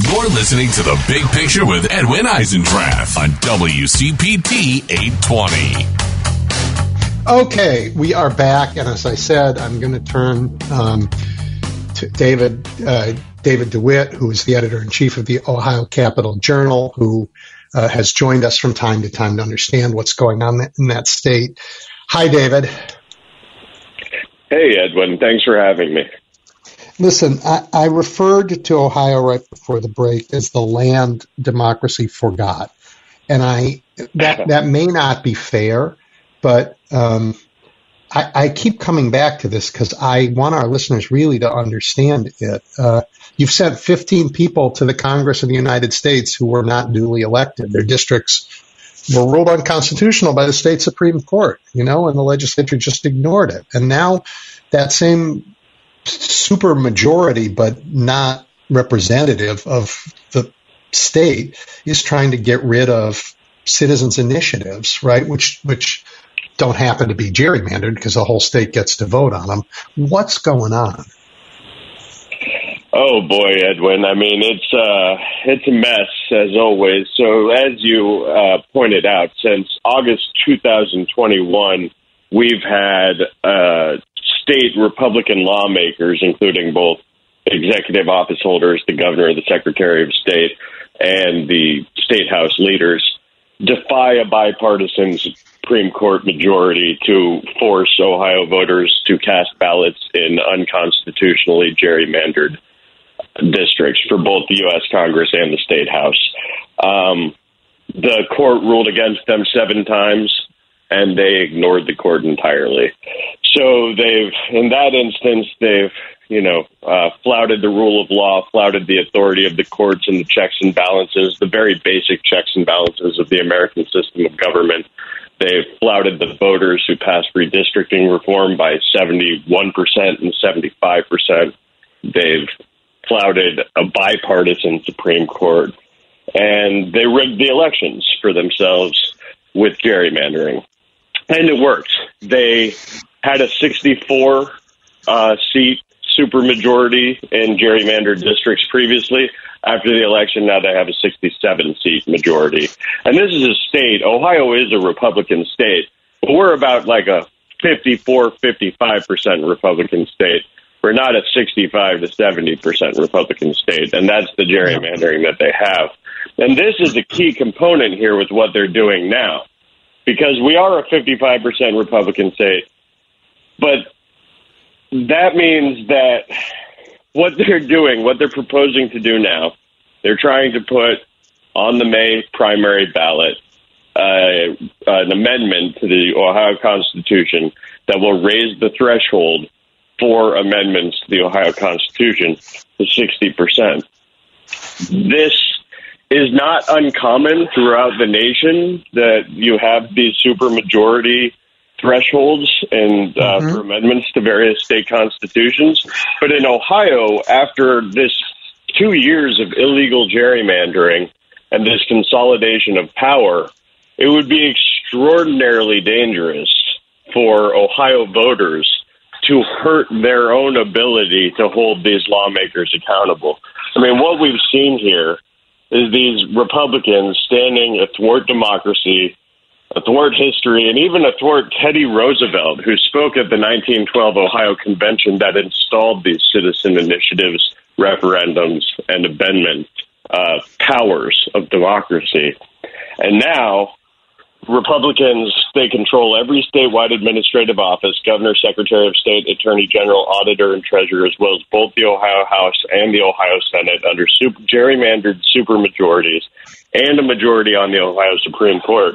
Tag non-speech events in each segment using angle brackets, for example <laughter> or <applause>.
You're listening to The Big Picture with Edwin Eisendrath on WCPT 820. Okay, we are back, and as I said, I'm going to turn um, to David uh, David DeWitt, who is the editor in chief of the Ohio Capital Journal, who uh, has joined us from time to time to understand what's going on in that state. Hi, David. Hey, Edwin. Thanks for having me. Listen, I, I, referred to Ohio right before the break as the land democracy forgot, and I that that may not be fair, but um, I, I, keep coming back to this because I want our listeners really to understand it. Uh, you've sent 15 people to the Congress of the United States who were not duly elected. Their districts were ruled unconstitutional by the state Supreme Court, you know, and the legislature just ignored it. And now that same super majority, but not representative of the state, is trying to get rid of citizens' initiatives, right? Which which don't happen to be gerrymandered because the whole state gets to vote on them. What's going on? Oh boy, Edwin. I mean, it's uh, it's a mess as always. So, as you uh, pointed out, since August 2021, we've had uh, state Republican lawmakers, including both executive office holders, the governor, the secretary of state, and the state house leaders, defy a bipartisan Supreme Court majority to force Ohio voters to cast ballots in unconstitutionally gerrymandered districts for both the U.S. Congress and the State House. Um, the court ruled against them seven times, and they ignored the court entirely. So they've, in that instance, they've, you know, uh, flouted the rule of law, flouted the authority of the courts and the checks and balances, the very basic checks and balances of the American system of government. They've flouted the voters who passed redistricting reform by 71% and 75%. They've flouted a bipartisan Supreme Court, and they rigged the elections for themselves with gerrymandering. And it worked. They had a 64 uh, seat supermajority in gerrymandered districts previously. After the election, now they have a 67 seat majority. And this is a state, Ohio is a Republican state, but we're about like a 54, 55% Republican state. We're not a 65 to 70 percent Republican state, and that's the gerrymandering that they have. And this is a key component here with what they're doing now, because we are a 55 percent Republican state, but that means that what they're doing, what they're proposing to do now, they're trying to put on the May primary ballot uh, an amendment to the Ohio Constitution that will raise the threshold for amendments to the Ohio Constitution to 60%. This is not uncommon throughout the nation that you have these supermajority thresholds and uh, mm-hmm. for amendments to various state constitutions. But in Ohio, after this two years of illegal gerrymandering and this consolidation of power, it would be extraordinarily dangerous for Ohio voters to hurt their own ability to hold these lawmakers accountable. I mean, what we've seen here is these Republicans standing athwart democracy, athwart history, and even athwart Teddy Roosevelt, who spoke at the 1912 Ohio Convention that installed these citizen initiatives, referendums, and amendment uh, powers of democracy. And now Republicans, they control every statewide administrative office, governor, secretary of state, attorney general, auditor, and treasurer, as well as both the Ohio House and the Ohio Senate under super, gerrymandered supermajorities and a majority on the Ohio Supreme Court.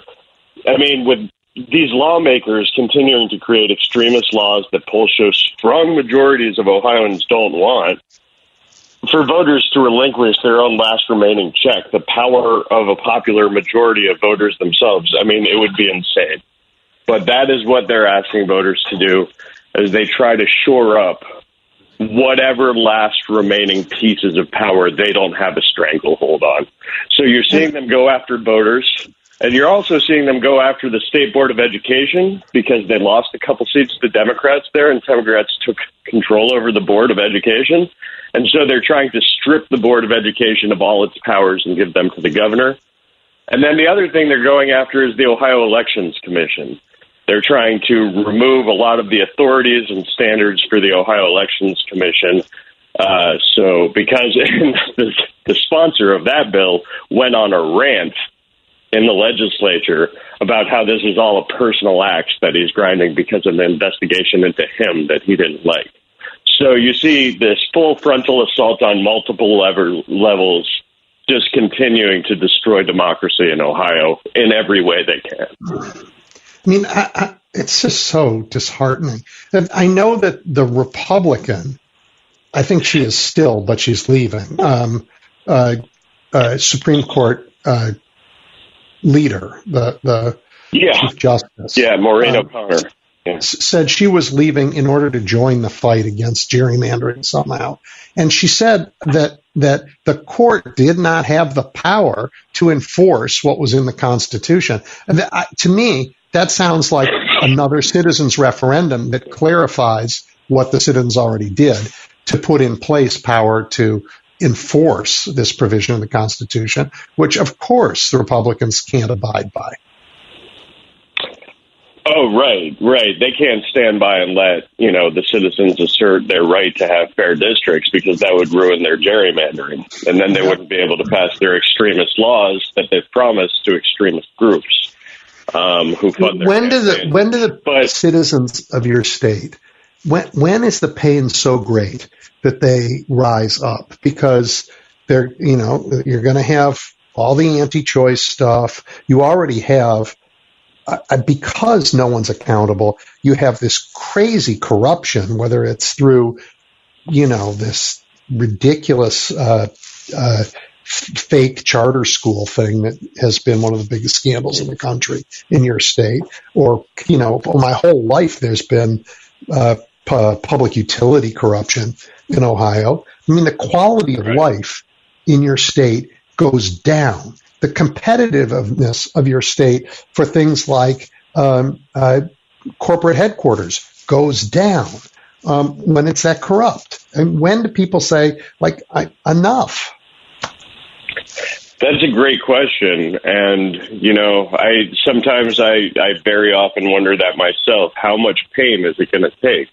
I mean, with these lawmakers continuing to create extremist laws that polls show strong majorities of Ohioans don't want, for voters to relinquish their own last remaining check, the power of a popular majority of voters themselves, I mean, it would be insane. But that is what they're asking voters to do as they try to shore up whatever last remaining pieces of power they don't have a stranglehold on. So you're seeing them go after voters. And you're also seeing them go after the State Board of Education because they lost a couple seats to Democrats there, and Democrats took control over the Board of Education. And so they're trying to strip the Board of Education of all its powers and give them to the governor. And then the other thing they're going after is the Ohio Elections Commission. They're trying to remove a lot of the authorities and standards for the Ohio Elections Commission. Uh, so, because <laughs> the, the sponsor of that bill went on a rant in the legislature about how this is all a personal act that he's grinding because of an investigation into him that he didn't like. So you see this full frontal assault on multiple lever- levels just continuing to destroy democracy in Ohio in every way they can. I mean, I, I, it's just so disheartening. And I know that the Republican, I think she is still, but she's leaving, um, uh, uh, Supreme Court uh, leader, the the yeah. Chief Justice. Yeah, Maureen um, O'Connor. Yeah. Said she was leaving in order to join the fight against gerrymandering somehow, and she said that that the court did not have the power to enforce what was in the Constitution. And that, to me, that sounds like another citizens' referendum that clarifies what the citizens already did to put in place power to enforce this provision in the Constitution, which, of course, the Republicans can't abide by. Oh, right, right. They can't stand by and let, you know, the citizens assert their right to have fair districts because that would ruin their gerrymandering. And then they wouldn't be able to pass their extremist laws that they've promised to extremist groups um, who fund their When do the when do the but, citizens of your state when when is the pain so great that they rise up? Because they're you know, you're gonna have all the anti choice stuff. You already have uh, because no one's accountable, you have this crazy corruption, whether it's through, you know, this ridiculous uh, uh, fake charter school thing that has been one of the biggest scandals in the country in your state, or you know, my whole life there's been uh, pu- public utility corruption in Ohio. I mean, the quality of life in your state goes down the competitiveness of your state for things like um, uh, corporate headquarters goes down um, when it's that corrupt. And when do people say, like, enough? That's a great question, and you know, I sometimes I, I very often wonder that myself. How much pain is it going to take?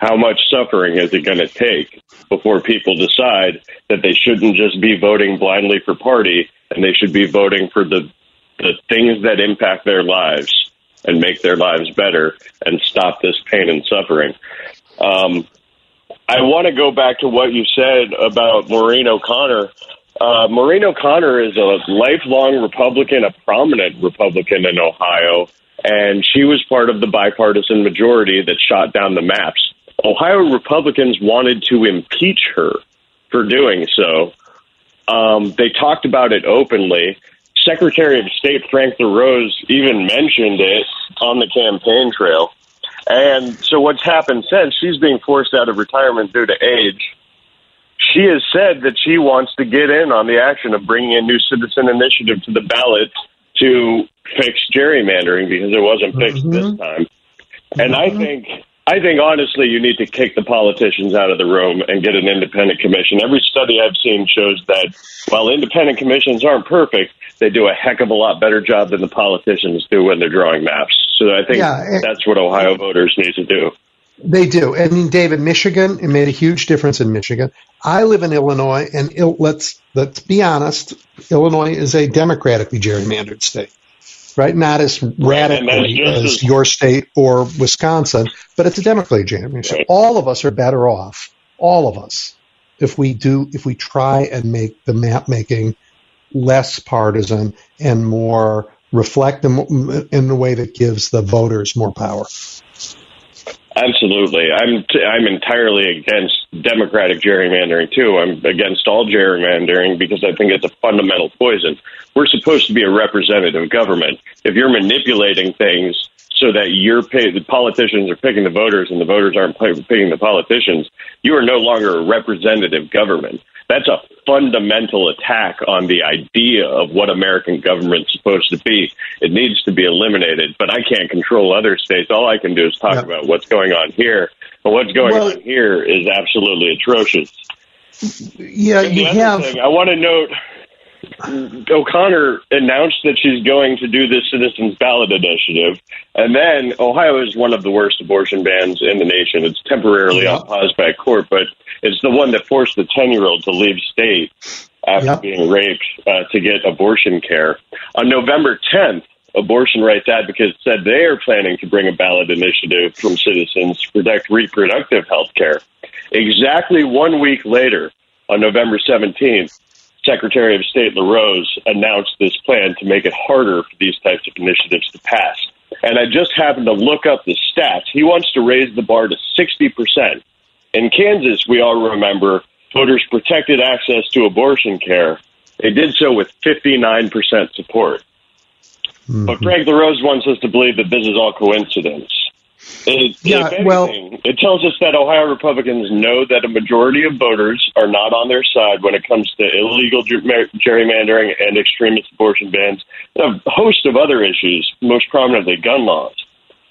How much suffering is it going to take before people decide that they shouldn't just be voting blindly for party and they should be voting for the the things that impact their lives and make their lives better and stop this pain and suffering. Um, I want to go back to what you said about Maureen O'Connor. Uh, Maureen O'Connor is a lifelong Republican, a prominent Republican in Ohio, and she was part of the bipartisan majority that shot down the maps. Ohio Republicans wanted to impeach her for doing so, um, they talked about it openly. Secretary of State Frank LaRose even mentioned it on the campaign trail. And so what's happened since she's being forced out of retirement due to age. She has said that she wants to get in on the action of bringing a new citizen initiative to the ballot to fix gerrymandering because it wasn't fixed mm-hmm. this time. And mm-hmm. I think I think honestly, you need to kick the politicians out of the room and get an independent commission. Every study I've seen shows that while independent commissions aren't perfect, they do a heck of a lot better job than the politicians do when they're drawing maps. So I think yeah, that's what Ohio voters need to do. They do. And mean, David, Michigan, it made a huge difference in Michigan. I live in Illinois, and let's let's be honest, Illinois is a democratically gerrymandered state right? Not as radically as your state or Wisconsin, but it's a democratic jam. So all of us are better off, all of us, if we do, if we try and make the map making less partisan and more reflect in a way that gives the voters more power. Absolutely, I'm t- I'm entirely against democratic gerrymandering too. I'm against all gerrymandering because I think it's a fundamental poison. We're supposed to be a representative government. If you're manipulating things so that you're pay- the politicians are picking the voters and the voters aren't picking the politicians, you are no longer a representative government. That's a fundamental attack on the idea of what American government's supposed to be. It needs to be eliminated, but I can't control other states. All I can do is talk about what's going on here. And what's going well, on here is absolutely atrocious. Yeah, you have. Thing, I want to note O'Connor announced that she's going to do this citizens ballot initiative, and then Ohio is one of the worst abortion bans in the nation. It's temporarily on pause by court, but it's the one that forced the ten-year-old to leave state after being raped uh, to get abortion care. On November 10th, abortion rights advocates said they are planning to bring a ballot initiative from citizens to protect reproductive health care. Exactly one week later, on November 17th, Secretary of State LaRose announced this plan to make it harder for these types of initiatives to pass. And I just happened to look up the stats. He wants to raise the bar to 60%. In Kansas, we all remember voters protected access to abortion care. They did so with 59% support. Mm-hmm. But Frank LaRose wants us to believe that this is all coincidence. It, yeah, anything, well, it tells us that Ohio Republicans know that a majority of voters are not on their side when it comes to illegal gerrymandering and extremist abortion bans, and a host of other issues, most prominently gun laws.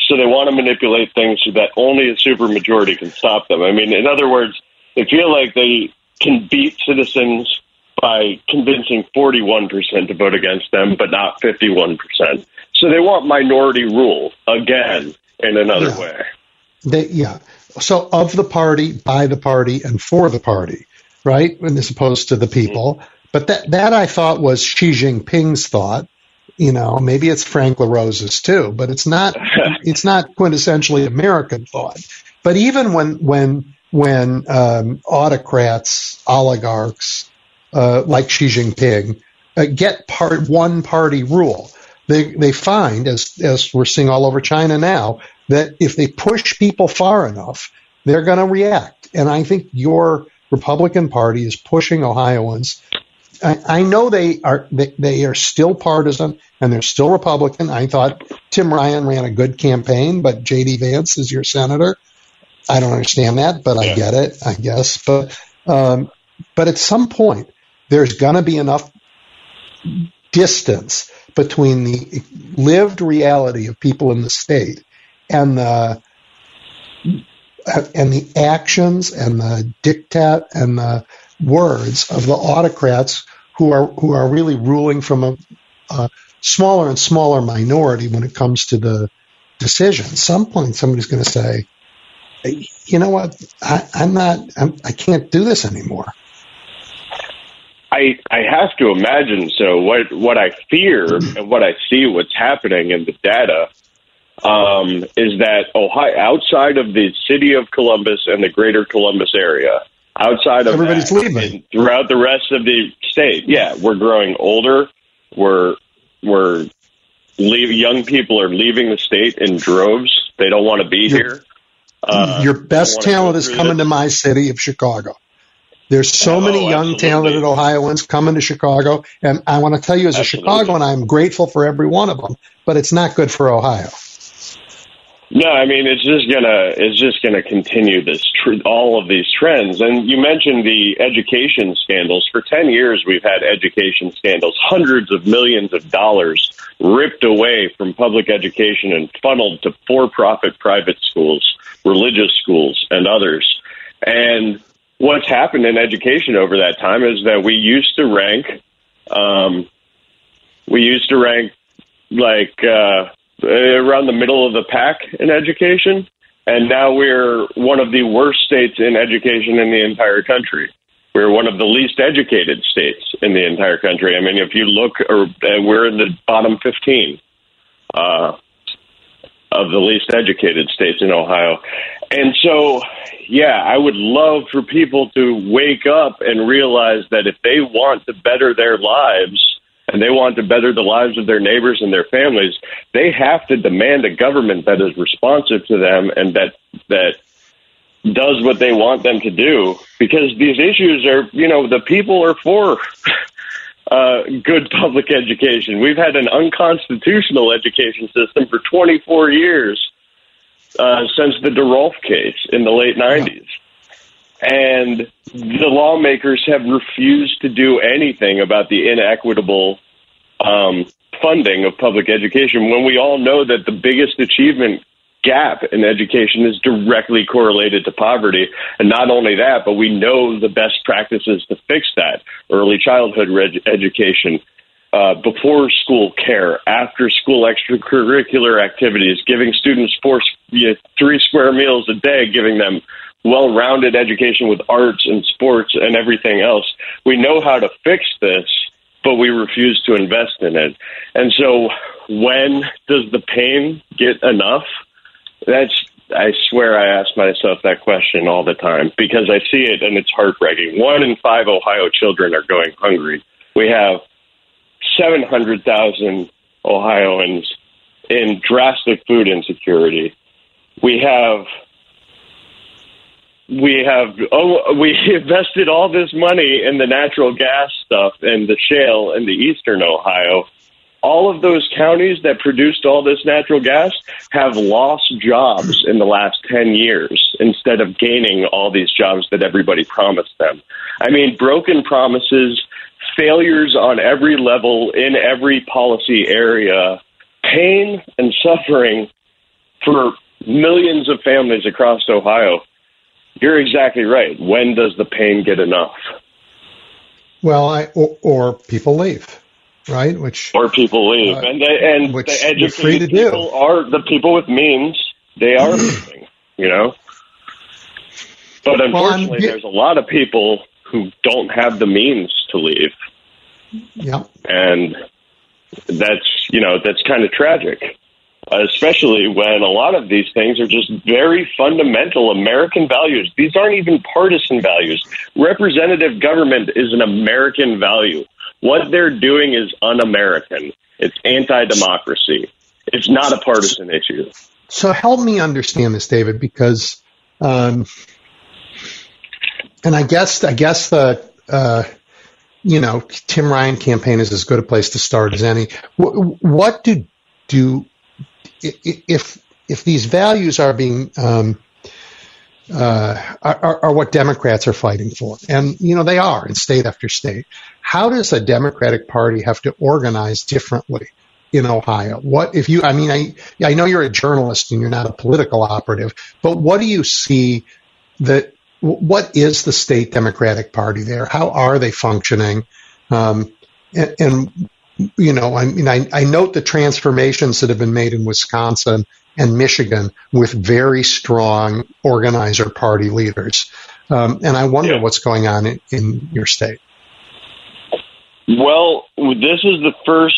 So they want to manipulate things so that only a supermajority can stop them. I mean, in other words, they feel like they can beat citizens by convincing 41% to vote against them, but not 51%. So they want minority rule again in another yeah. way. They, yeah. So of the party, by the party, and for the party, right? And As opposed to the people. Mm-hmm. But that that I thought was Xi Jinping's thought. You know, maybe it's Frank LaRose's too, but it's not. <laughs> it's not quintessentially American thought. But even when when when um, autocrats, oligarchs uh, like Xi Jinping uh, get part one party rule, they they find, as as we're seeing all over China now, that if they push people far enough, they're going to react. And I think your Republican Party is pushing Ohioans. I, I know they are they, they are still partisan and they're still Republican. I thought Tim Ryan ran a good campaign, but J.D. Vance is your senator. I don't understand that, but I get it, I guess. But um, but at some point, there's going to be enough distance between the lived reality of people in the state and the and the actions and the diktat and the words of the autocrats who are who are really ruling from a, a smaller and smaller minority when it comes to the decision. At some point, somebody's going to say, "You know what? I, am not. I'm, I can't do this anymore." I I have to imagine so. What what I fear and what I see what's happening in the data um, is that Ohio, outside of the city of Columbus and the greater Columbus area, outside of everybody's that, leaving throughout the rest of the state, yeah, we're growing older. We're we're leave, young people are leaving the state in droves. They don't want to be your, here. Uh, your best talent is coming this. to my city of Chicago. There's so oh, many young, absolutely. talented Ohioans coming to Chicago, and I want to tell you, as a Chicagoan, I'm grateful for every one of them. But it's not good for Ohio. No, I mean it's just gonna it's just gonna continue this tr- all of these trends. And you mentioned the education scandals. For ten years, we've had education scandals, hundreds of millions of dollars ripped away from public education and funneled to for-profit private schools, religious schools, and others. And what's happened in education over that time is that we used to rank, um, we used to rank like. Uh, around the middle of the pack in education, and now we're one of the worst states in education in the entire country. We're one of the least educated states in the entire country. I mean, if you look, or uh, we're in the bottom 15 uh, of the least educated states in Ohio. And so, yeah, I would love for people to wake up and realize that if they want to better their lives, and they want to better the lives of their neighbors and their families, they have to demand a government that is responsive to them and that that does what they want them to do because these issues are, you know, the people are for <laughs> uh, good public education. We've had an unconstitutional education system for 24 years uh, since the DeRolph case in the late 90s. And the lawmakers have refused to do anything about the inequitable um, funding of public education when we all know that the biggest achievement gap in education is directly correlated to poverty. And not only that, but we know the best practices to fix that early childhood reg- education, uh, before school care, after school extracurricular activities, giving students four, you know, three square meals a day, giving them well rounded education with arts and sports and everything else. We know how to fix this, but we refuse to invest in it. And so, when does the pain get enough? That's I swear I ask myself that question all the time because I see it and it's heartbreaking. One in five Ohio children are going hungry. We have 700,000 Ohioans in drastic food insecurity. We have we have oh we <laughs> invested all this money in the natural gas stuff and the shale in the eastern Ohio. All of those counties that produced all this natural gas have lost jobs in the last 10 years instead of gaining all these jobs that everybody promised them. I mean, broken promises, failures on every level in every policy area, pain and suffering for millions of families across Ohio you're exactly right. When does the pain get enough? Well, I, or, or people leave, right? Which or people leave, uh, and and which the educated people do. are the people with means. They are leaving, you know. But unfortunately, well, there's a lot of people who don't have the means to leave. Yeah, and that's you know that's kind of tragic especially when a lot of these things are just very fundamental American values. These aren't even partisan values. Representative government is an American value. What they're doing is un American, it's anti democracy. It's not a partisan issue. So help me understand this, David, because, um, and I guess, I guess the, uh, you know, Tim Ryan campaign is as good a place to start as any. What, what do do if if these values are being um, uh, are, are, what Democrats are fighting for, and you know they are in state after state. How does a Democratic Party have to organize differently in Ohio? What if you? I mean, I I know you're a journalist and you're not a political operative, but what do you see that? What is the state Democratic Party there? How are they functioning? Um, and, and you know, I mean, I, I note the transformations that have been made in Wisconsin and Michigan with very strong organizer party leaders. Um, and I wonder yeah. what's going on in, in your state. Well, this is the first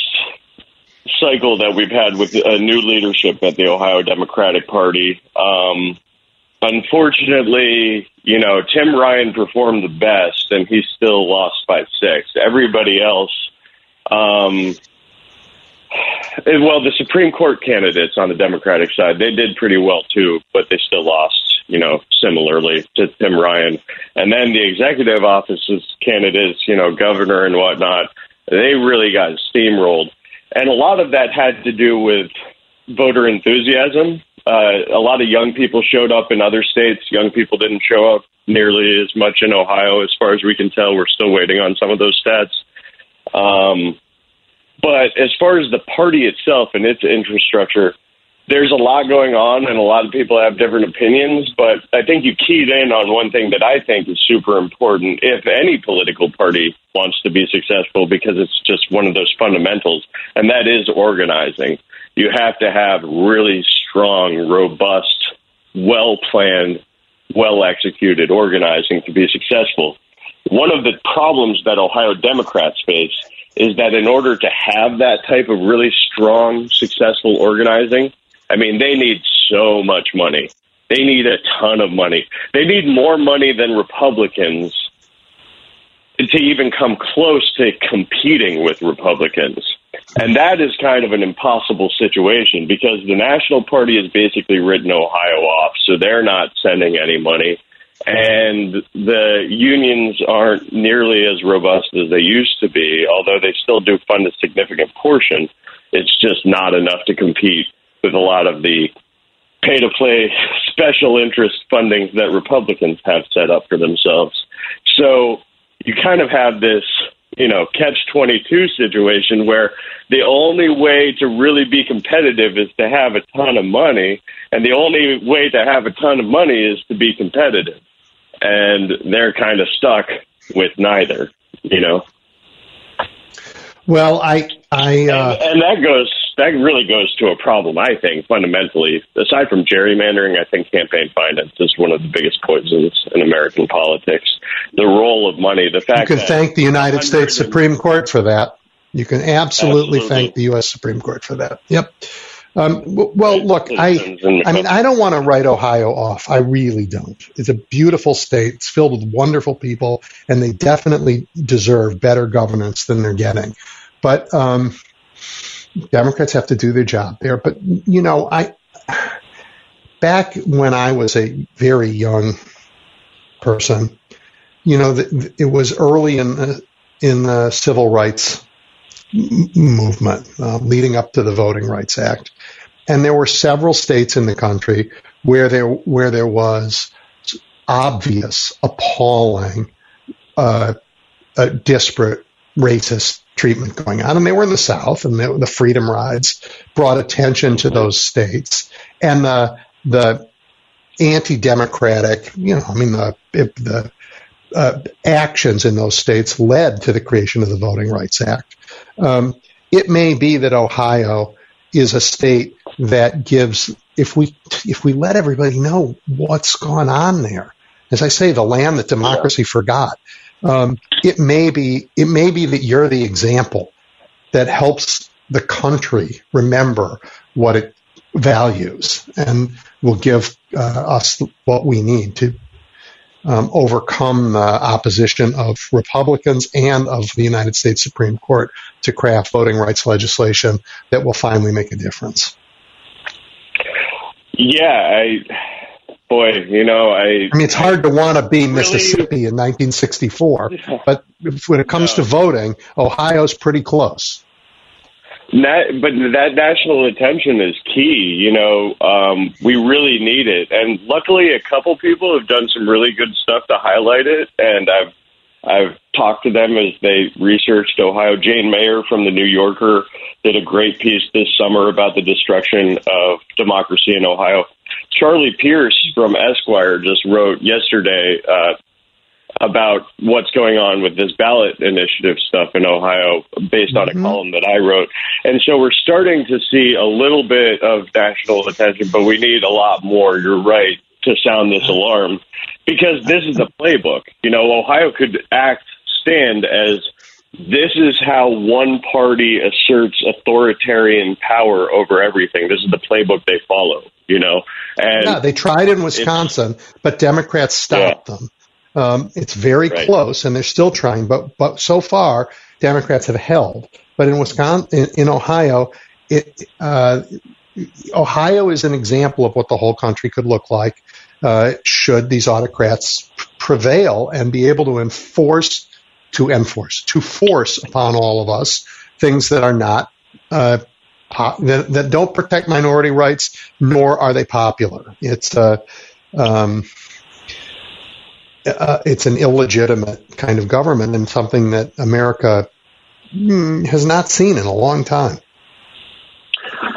cycle that we've had with a new leadership at the Ohio Democratic Party. Um, unfortunately, you know, Tim Ryan performed the best, and he still lost by six. Everybody else um, well, the Supreme Court candidates on the Democratic side, they did pretty well too, but they still lost, you know, similarly to Tim Ryan. And then the executive offices candidates, you know, governor and whatnot, they really got steamrolled. And a lot of that had to do with voter enthusiasm. Uh, a lot of young people showed up in other states. Young people didn't show up nearly as much in Ohio, as far as we can tell. We're still waiting on some of those stats. Um, but as far as the party itself and its infrastructure, there's a lot going on, and a lot of people have different opinions. But I think you keyed in on one thing that I think is super important if any political party wants to be successful, because it's just one of those fundamentals, and that is organizing. You have to have really strong, robust, well planned, well executed organizing to be successful. One of the problems that Ohio Democrats face is that in order to have that type of really strong, successful organizing, I mean, they need so much money. They need a ton of money. They need more money than Republicans to even come close to competing with Republicans. And that is kind of an impossible situation because the National Party has basically written Ohio off, so they're not sending any money and the unions aren't nearly as robust as they used to be, although they still do fund a significant portion. It's just not enough to compete with a lot of the pay to play <laughs> special interest funding that Republicans have set up for themselves. So you kind of have this you know catch 22 situation where the only way to really be competitive is to have a ton of money and the only way to have a ton of money is to be competitive and they're kind of stuck with neither you know well i i uh, and, and that goes that really goes to a problem, I think, fundamentally. Aside from gerrymandering, I think campaign finance is one of the biggest poisons in American politics. The role of money, the fact that you can thank the United States Supreme Court for that. You can absolutely, absolutely. thank the U.S. Supreme Court for that. Yep. Um, well, look, I, I mean, I don't want to write Ohio off. I really don't. It's a beautiful state. It's filled with wonderful people, and they definitely deserve better governance than they're getting. But um, Democrats have to do their job there. But you know, I back when I was a very young person, you know, the, it was early in the in the civil rights movement uh, leading up to the Voting Rights Act, and there were several states in the country where there where there was obvious, appalling, uh, uh, disparate racist treatment going on. And they were in the South, and the, the freedom rides brought attention to those states. And the the anti-democratic, you know, I mean, the the uh, actions in those states led to the creation of the Voting Rights Act. Um, it may be that Ohio is a state that gives, if we if we let everybody know what's gone on there, as I say, the land that democracy forgot um, it may be it may be that you're the example that helps the country remember what it values and will give uh, us what we need to um, overcome the opposition of Republicans and of the United States Supreme Court to craft voting rights legislation that will finally make a difference. Yeah, I boy, you know, I. I mean, it's hard to want to be really, Mississippi in 1964, <laughs> but when it comes to voting, Ohio's pretty close. But that national attention is key. You know, um, we really need it, and luckily, a couple people have done some really good stuff to highlight it. And I've I've talked to them as they researched Ohio. Jane Mayer from the New Yorker did a great piece this summer about the destruction of democracy in Ohio. Charlie Pierce from Esquire just wrote yesterday uh, about what's going on with this ballot initiative stuff in Ohio based on a mm-hmm. column that I wrote. And so we're starting to see a little bit of national attention, but we need a lot more. You're right to sound this alarm because this is the playbook. You know, Ohio could act stand as this is how one party asserts authoritarian power over everything. This is the playbook they follow, you know. And yeah, they tried in Wisconsin, but Democrats stopped yeah. them. Um, it's very right. close, and they're still trying, but but so far Democrats have held. But in Wisconsin, in, in Ohio, it uh, Ohio is an example of what the whole country could look like uh, should these autocrats prevail and be able to enforce, to enforce, to force upon all of us things that are not uh, that, that, don't protect minority rights, nor are they popular. It's uh, um, uh, it's an illegitimate kind of government and something that America mm, has not seen in a long time.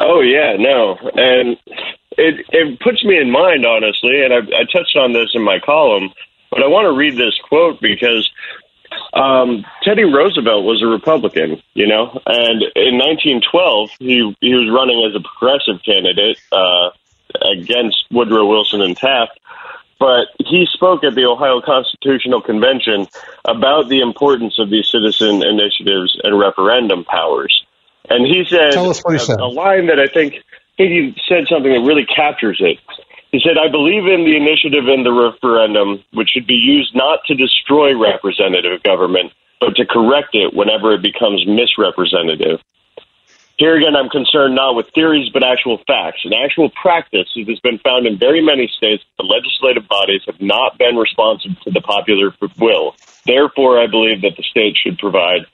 Oh yeah, no, and it it puts me in mind, honestly, and I, I touched on this in my column, but I want to read this quote because um, Teddy Roosevelt was a Republican, you know, and in 1912 he he was running as a progressive candidate uh, against Woodrow Wilson and Taft. But he spoke at the Ohio Constitutional Convention about the importance of these citizen initiatives and referendum powers. And he said, Tell us what he said. a line that I think he said something that really captures it. He said, I believe in the initiative and the referendum, which should be used not to destroy representative government, but to correct it whenever it becomes misrepresentative. Here again, I'm concerned not with theories, but actual facts. In actual practice, it has been found in very many states that the legislative bodies have not been responsive to the popular will. Therefore, I believe that the state should provide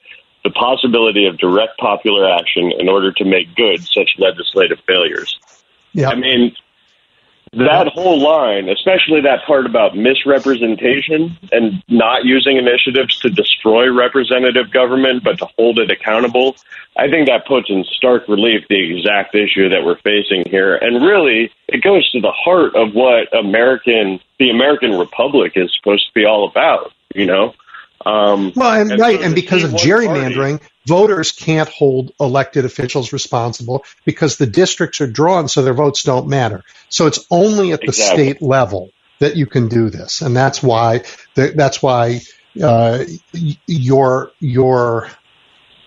the possibility of direct popular action in order to make good such legislative failures. Yeah. I mean, that whole line, especially that part about misrepresentation and not using initiatives to destroy representative government, but to hold it accountable, I think that puts in stark relief the exact issue that we're facing here. And really, it goes to the heart of what American, the American Republic is supposed to be all about, you know? Um, well, and, and right, so and because of gerrymandering, party, voters can't hold elected officials responsible because the districts are drawn so their votes don't matter. So it's only at the exactly. state level that you can do this, and that's why the, that's why uh, your your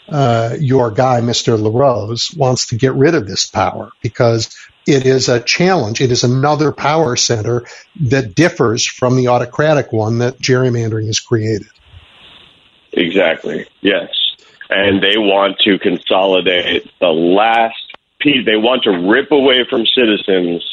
uh, your guy, Mr. LaRose, wants to get rid of this power because it is a challenge. It is another power center that differs from the autocratic one that gerrymandering has created. Exactly. Yes. And they want to consolidate the last piece. They want to rip away from citizens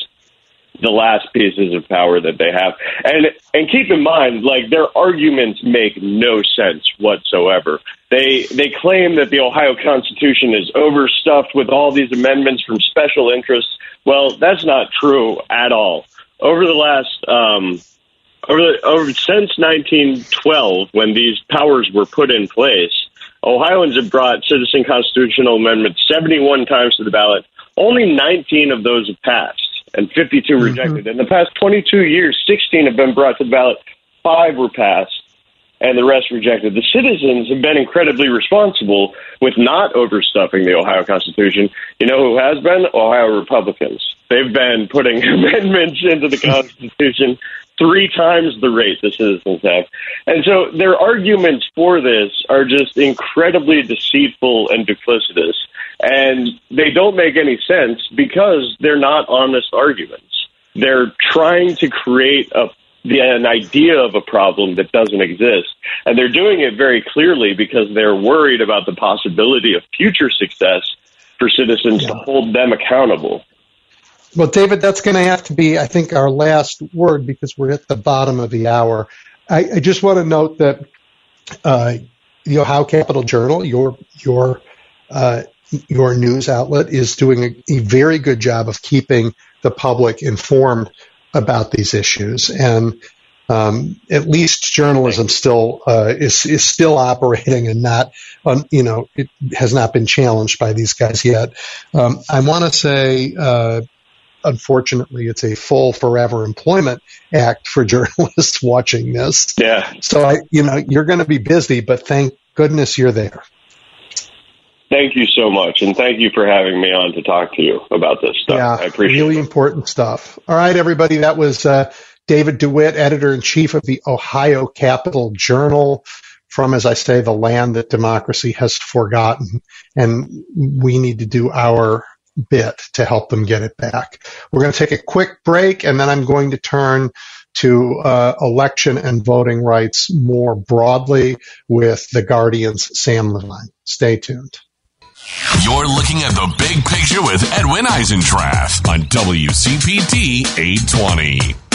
the last pieces of power that they have. And and keep in mind, like their arguments make no sense whatsoever. They they claim that the Ohio Constitution is overstuffed with all these amendments from special interests. Well, that's not true at all. Over the last um, over, over since 1912, when these powers were put in place, Ohioans have brought citizen constitutional amendments 71 times to the ballot. Only 19 of those have passed, and 52 mm-hmm. rejected. In the past 22 years, 16 have been brought to the ballot, five were passed, and the rest rejected. The citizens have been incredibly responsible with not overstuffing the Ohio Constitution. You know who has been? Ohio Republicans. They've been putting <laughs> amendments into the <laughs> Constitution three times the rate the citizens have. And so their arguments for this are just incredibly deceitful and duplicitous. And they don't make any sense because they're not honest arguments. They're trying to create a the, an idea of a problem that doesn't exist. And they're doing it very clearly because they're worried about the possibility of future success for citizens yeah. to hold them accountable. Well, David, that's going to have to be, I think, our last word because we're at the bottom of the hour. I, I just want to note that uh, the Ohio Capital Journal, your your uh, your news outlet, is doing a, a, very good job of keeping the public informed about these issues, and um, at least journalism still uh, is is still operating and not, um, you know, it has not been challenged by these guys yet. Um, I want to say uh, unfortunately, it's a full forever employment act for <laughs> journalists watching this. Yeah. So I, you know, you're going to be busy, but thank goodness you're there. Thank you so much, and thank you for having me on to talk to you about this stuff. Yeah, I appreciate really it. important stuff. All right, everybody, that was uh, David DeWitt, editor in chief of the Ohio Capital Journal. From, as I say, the land that democracy has forgotten, and we need to do our bit to help them get it back. We're going to take a quick break and then I'm going to turn to uh, election and voting rights more broadly with the Guardian's Sam Levine. Stay tuned. You're looking at the big picture with Edwin Eisendrath on WCPT 820.